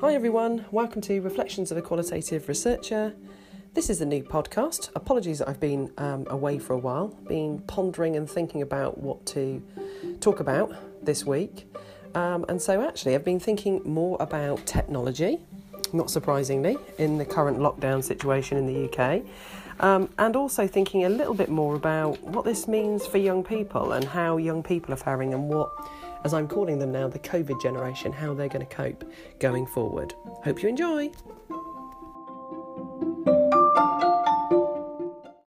Hi, everyone. Welcome to Reflections of a Qualitative Researcher. This is a new podcast. Apologies that I've been um, away for a while, been pondering and thinking about what to talk about this week. Um, and so, actually, I've been thinking more about technology, not surprisingly, in the current lockdown situation in the UK. Um, and also thinking a little bit more about what this means for young people and how young people are faring and what as I'm calling them now, the COVID generation, how they're going to cope going forward. Hope you enjoy.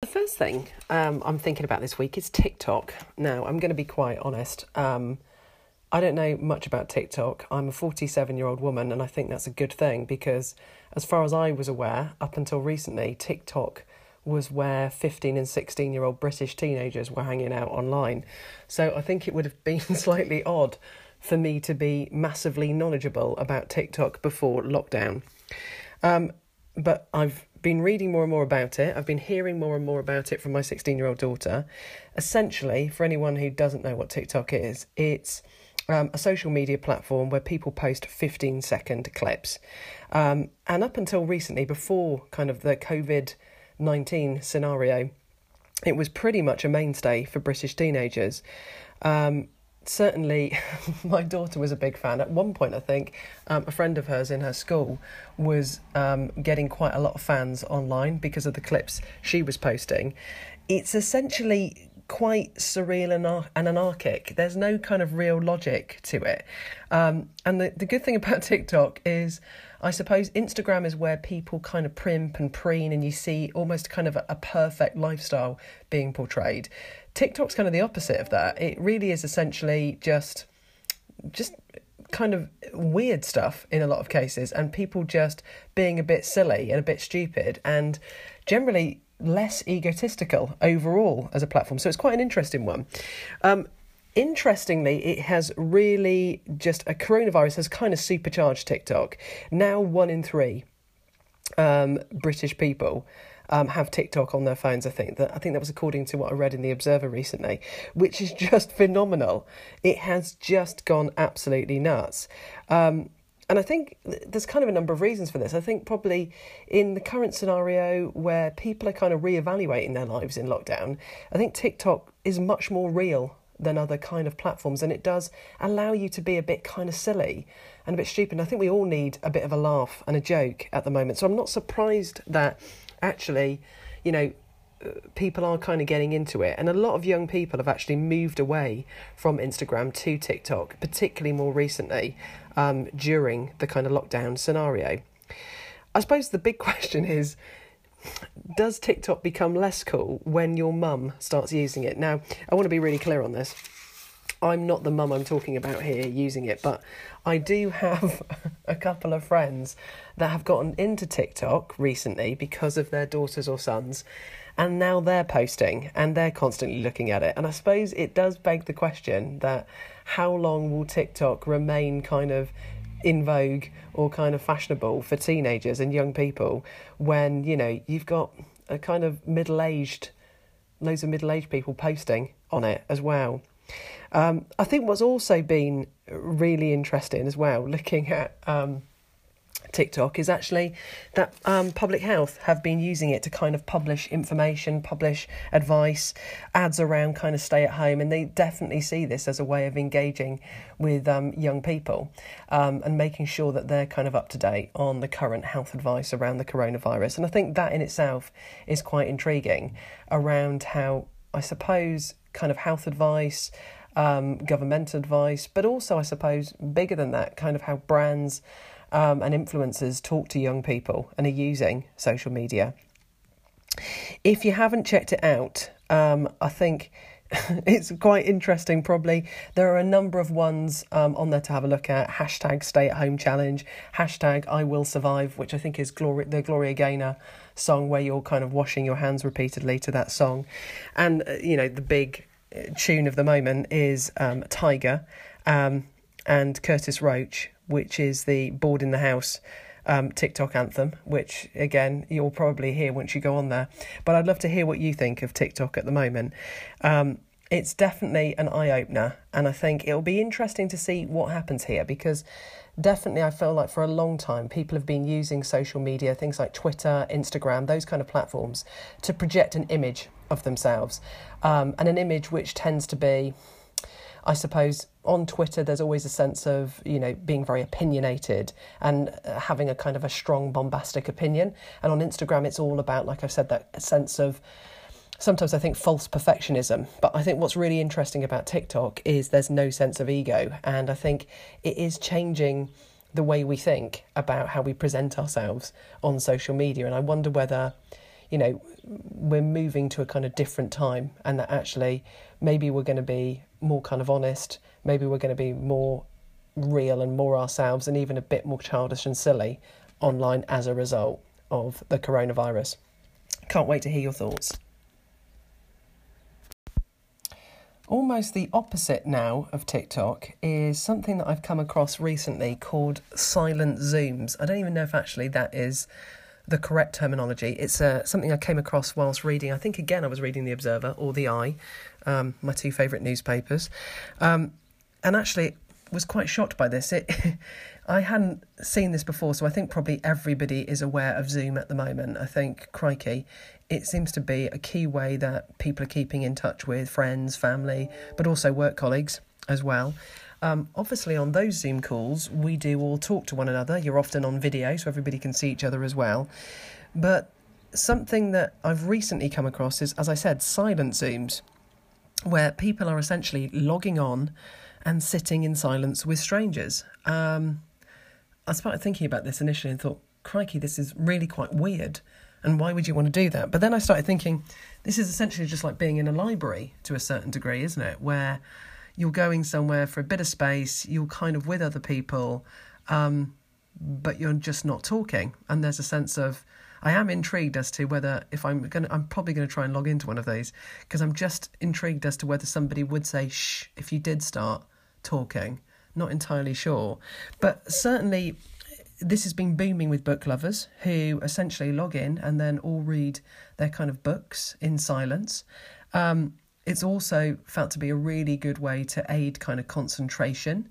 The first thing um, I'm thinking about this week is TikTok. Now, I'm going to be quite honest. Um, I don't know much about TikTok. I'm a 47 year old woman, and I think that's a good thing because, as far as I was aware, up until recently, TikTok was where 15 and 16 year old British teenagers were hanging out online. So I think it would have been slightly odd for me to be massively knowledgeable about TikTok before lockdown. Um, but I've been reading more and more about it. I've been hearing more and more about it from my 16 year old daughter. Essentially, for anyone who doesn't know what TikTok is, it's um, a social media platform where people post 15 second clips. Um, and up until recently, before kind of the COVID 19 scenario, it was pretty much a mainstay for British teenagers. Um, certainly, my daughter was a big fan. At one point, I think um, a friend of hers in her school was um, getting quite a lot of fans online because of the clips she was posting. It's essentially quite surreal and, anarchic. There's no kind of real logic to it. Um, and the, the good thing about TikTok is, I suppose Instagram is where people kind of primp and preen and you see almost kind of a, a perfect lifestyle being portrayed. TikTok's kind of the opposite of that. It really is essentially just just kind of weird stuff in a lot of cases and people just being a bit silly and a bit stupid and generally less egotistical overall as a platform. So it's quite an interesting one. Um, interestingly, it has really just a coronavirus has kind of supercharged TikTok. Now, one in three um, British people. Um, have TikTok on their phones. I think that I think that was according to what I read in the Observer recently, which is just phenomenal. It has just gone absolutely nuts. Um, and I think there's kind of a number of reasons for this. I think probably in the current scenario where people are kind of re-evaluating their lives in lockdown, I think TikTok is much more real than other kind of platforms and it does allow you to be a bit kind of silly and a bit stupid. And I think we all need a bit of a laugh and a joke at the moment. So I'm not surprised that actually, you know, uh, people are kind of getting into it, and a lot of young people have actually moved away from Instagram to TikTok, particularly more recently um, during the kind of lockdown scenario. I suppose the big question is does TikTok become less cool when your mum starts using it? Now, I want to be really clear on this. I'm not the mum I'm talking about here using it, but I do have a couple of friends that have gotten into TikTok recently because of their daughters or sons, and now they're posting and they're constantly looking at it. And I suppose it does beg the question that how long will TikTok remain kind of in vogue or kind of fashionable for teenagers and young people when, you know, you've got a kind of middle aged, loads of middle aged people posting on it as well. Um, I think what's also been really interesting as well, looking at um, TikTok, is actually that um, public health have been using it to kind of publish information, publish advice, ads around kind of stay at home, and they definitely see this as a way of engaging with um, young people um, and making sure that they're kind of up to date on the current health advice around the coronavirus. And I think that in itself is quite intriguing around how I suppose kind of health advice, um, government advice, but also, I suppose, bigger than that, kind of how brands um, and influencers talk to young people and are using social media. If you haven't checked it out, um, I think it's quite interesting, probably. There are a number of ones um, on there to have a look at. Hashtag stay at home challenge, hashtag I will survive, which I think is Gloria, the Gloria Gaynor song where you're kind of washing your hands repeatedly to that song. And, uh, you know, the big tune of the moment is um, Tyga um, and Curtis Roach, which is the Bored in the House um, TikTok anthem, which again you'll probably hear once you go on there. But I'd love to hear what you think of TikTok at the moment. Um, it's definitely an eye opener, and I think it'll be interesting to see what happens here because definitely I feel like for a long time people have been using social media, things like Twitter, Instagram, those kind of platforms, to project an image of themselves, um, and an image which tends to be. I suppose on Twitter, there's always a sense of, you know, being very opinionated and uh, having a kind of a strong, bombastic opinion. And on Instagram, it's all about, like I've said, that sense of sometimes I think false perfectionism. But I think what's really interesting about TikTok is there's no sense of ego. And I think it is changing the way we think about how we present ourselves on social media. And I wonder whether, you know, we're moving to a kind of different time and that actually maybe we're going to be more kind of honest, maybe we're going to be more real and more ourselves and even a bit more childish and silly online as a result of the coronavirus. Can't wait to hear your thoughts. Almost the opposite now of TikTok is something that I've come across recently called silent zooms. I don't even know if actually that is the correct terminology. It's uh, something I came across whilst reading, I think again I was reading The Observer or The i, um, my two favourite newspapers. Um, and actually was quite shocked by this. It, I hadn't seen this before, so I think probably everybody is aware of Zoom at the moment. I think, crikey, it seems to be a key way that people are keeping in touch with friends, family, but also work colleagues as well. Um, obviously, on those Zoom calls, we do all talk to one another. You're often on video, so everybody can see each other as well. But something that I've recently come across is, as I said, silent Zooms, where people are essentially logging on and sitting in silence with strangers. Um, I started thinking about this initially and thought, crikey, this is really quite weird and why would you want to do that? But then I started thinking, this is essentially just like being in a library to a certain degree, isn't it? Where you're going somewhere for a bit of space, you're kind of with other people, um, but you're just not talking. And there's a sense of, I am intrigued as to whether if I'm going I'm probably going to try and log into one of these because I'm just intrigued as to whether somebody would say shh if you did start talking. Not entirely sure, but certainly this has been booming with book lovers who essentially log in and then all read their kind of books in silence. Um, it's also felt to be a really good way to aid kind of concentration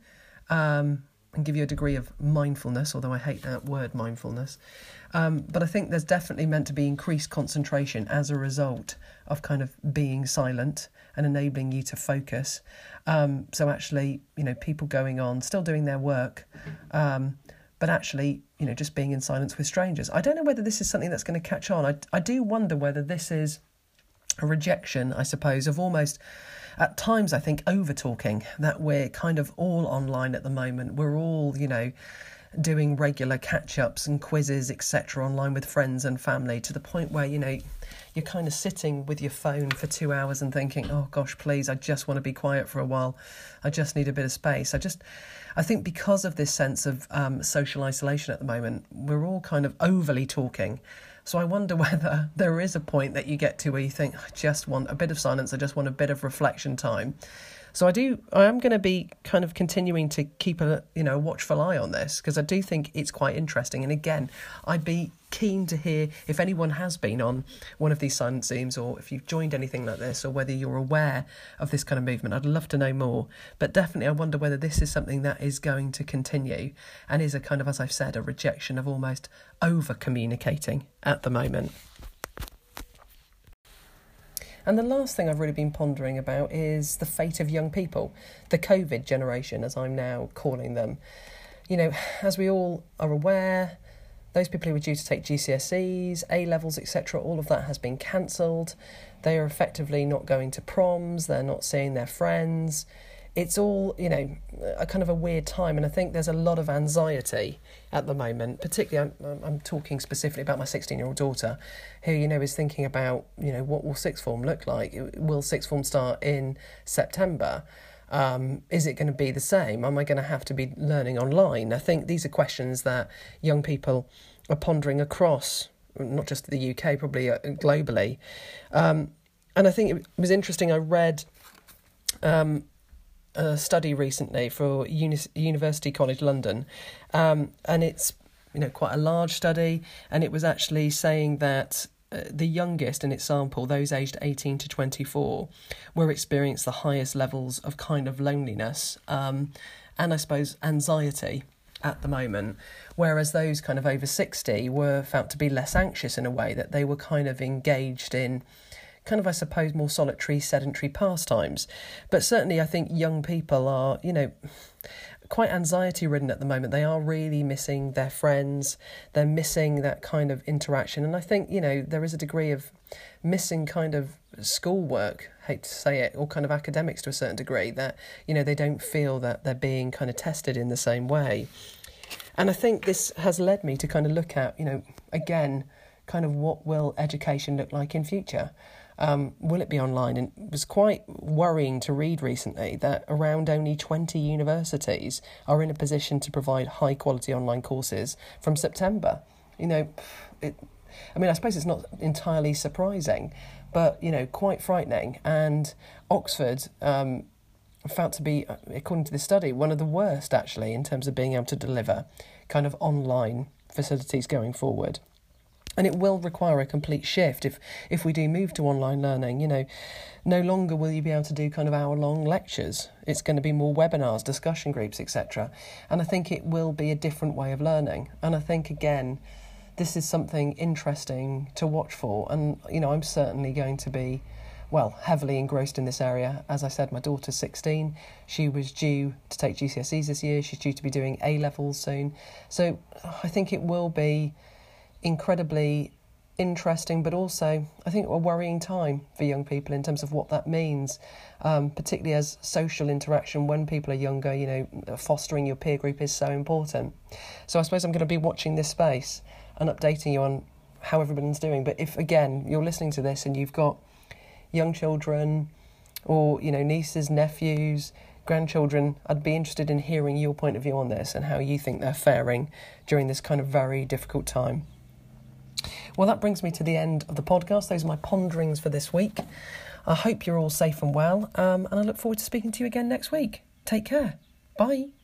um, and give you a degree of mindfulness, although I hate that word mindfulness. Um, but I think there's definitely meant to be increased concentration as a result of kind of being silent and enabling you to focus. Um, so actually, you know, people going on, still doing their work, um, but actually, you know, just being in silence with strangers. I don't know whether this is something that's going to catch on. I, I do wonder whether this is a rejection, I suppose, of almost at times, I think, over talking, that we're kind of all online at the moment. We're all, you know, doing regular catch ups and quizzes, etc., online with friends and family to the point where, you know, you're kind of sitting with your phone for two hours and thinking, oh gosh, please, I just want to be quiet for a while. I just need a bit of space. I just, I think because of this sense of um, social isolation at the moment, we're all kind of overly talking. So I wonder whether there is a point that you get to where you think, I just want a bit of silence, I just want a bit of reflection time. So I do. I am going to be kind of continuing to keep a you know watchful eye on this because I do think it's quite interesting. And again, I'd be keen to hear if anyone has been on one of these silent Zooms or if you've joined anything like this or whether you're aware of this kind of movement. I'd love to know more. But definitely, I wonder whether this is something that is going to continue and is a kind of, as I've said, a rejection of almost over communicating at the moment. And the last thing I've really been pondering about is the fate of young people, the COVID generation, as I'm now calling them. You know, as we all are aware, those people who were due to take GCSEs, A levels, etc., all of that has been cancelled. They are effectively not going to proms, they're not seeing their friends it's all you know a kind of a weird time and i think there's a lot of anxiety at the moment particularly i'm, I'm talking specifically about my 16 year old daughter who you know is thinking about you know what will sixth form look like will sixth form start in september um, is it going to be the same? Am i going to have to be learning online? I think these are questions that young people are pondering across not just the uk probably uh, globally. Um, and i think it was interesting i read um, a study recently for Uni- University College London, um, and it's you know quite a large study, and it was actually saying that the youngest in its sample, those aged 18 to 24, were experienced the highest levels of kind of loneliness um, and I suppose anxiety at the moment, whereas those kind of over 60 were felt to be less anxious in a way that they were kind of engaged in kind of, I suppose, more solitary, sedentary pastimes. But certainly, I think young people are, you know, quite anxiety ridden at the moment. They are really missing their friends, they're missing that kind of interaction. And I think, you know, there is a degree of missing kind of schoolwork, hate to say it, or kind of academics to a certain degree, that, you know, they don't feel that they're being kind of tested in the same way. And I think this has led me to kind of look at, you know, again, kind of what will education look like in future? Um, will it be online? And it was quite worrying to read recently that around only 20 universities are in a position to provide high quality online courses from September. You know, it, I mean, I suppose it's not entirely surprising, but, you know, quite frightening. And Oxford, um, found to be, according to this study, one of the worst actually in terms of being able to deliver kind of online facilities going forward and it will require a complete shift if if we do move to online learning. You know no longer will you be able to do kind of hour long lectures. It's going to be more webinars discussion groups etc and i think it will be a different way of learning. And i think again this is something interesting to watch for. And you know i'm certainly going to be well heavily engrossed in this area. As i said my daughter's 16 she was due to take gcse's this year. She's due to be doing a levels soon. So i think it will be incredibly interesting, but also I think a worrying time for young people in terms of what that means, um, particularly as social interaction when people are younger. You know, fostering your peer group is so important. So I suppose I'm going to be watching this space and updating you on how everyone's doing. But if again you're listening to this and you've got young children or you know nieces, nephews, grandchildren, I'd be interested in hearing your point of view on this and how you think they're faring during this kind of very difficult time. Well, that brings me to the end of the podcast. Those are my ponderings for this week. I hope you're all safe and well, um, and I look forward to speaking to you again next week. Take care. Bye.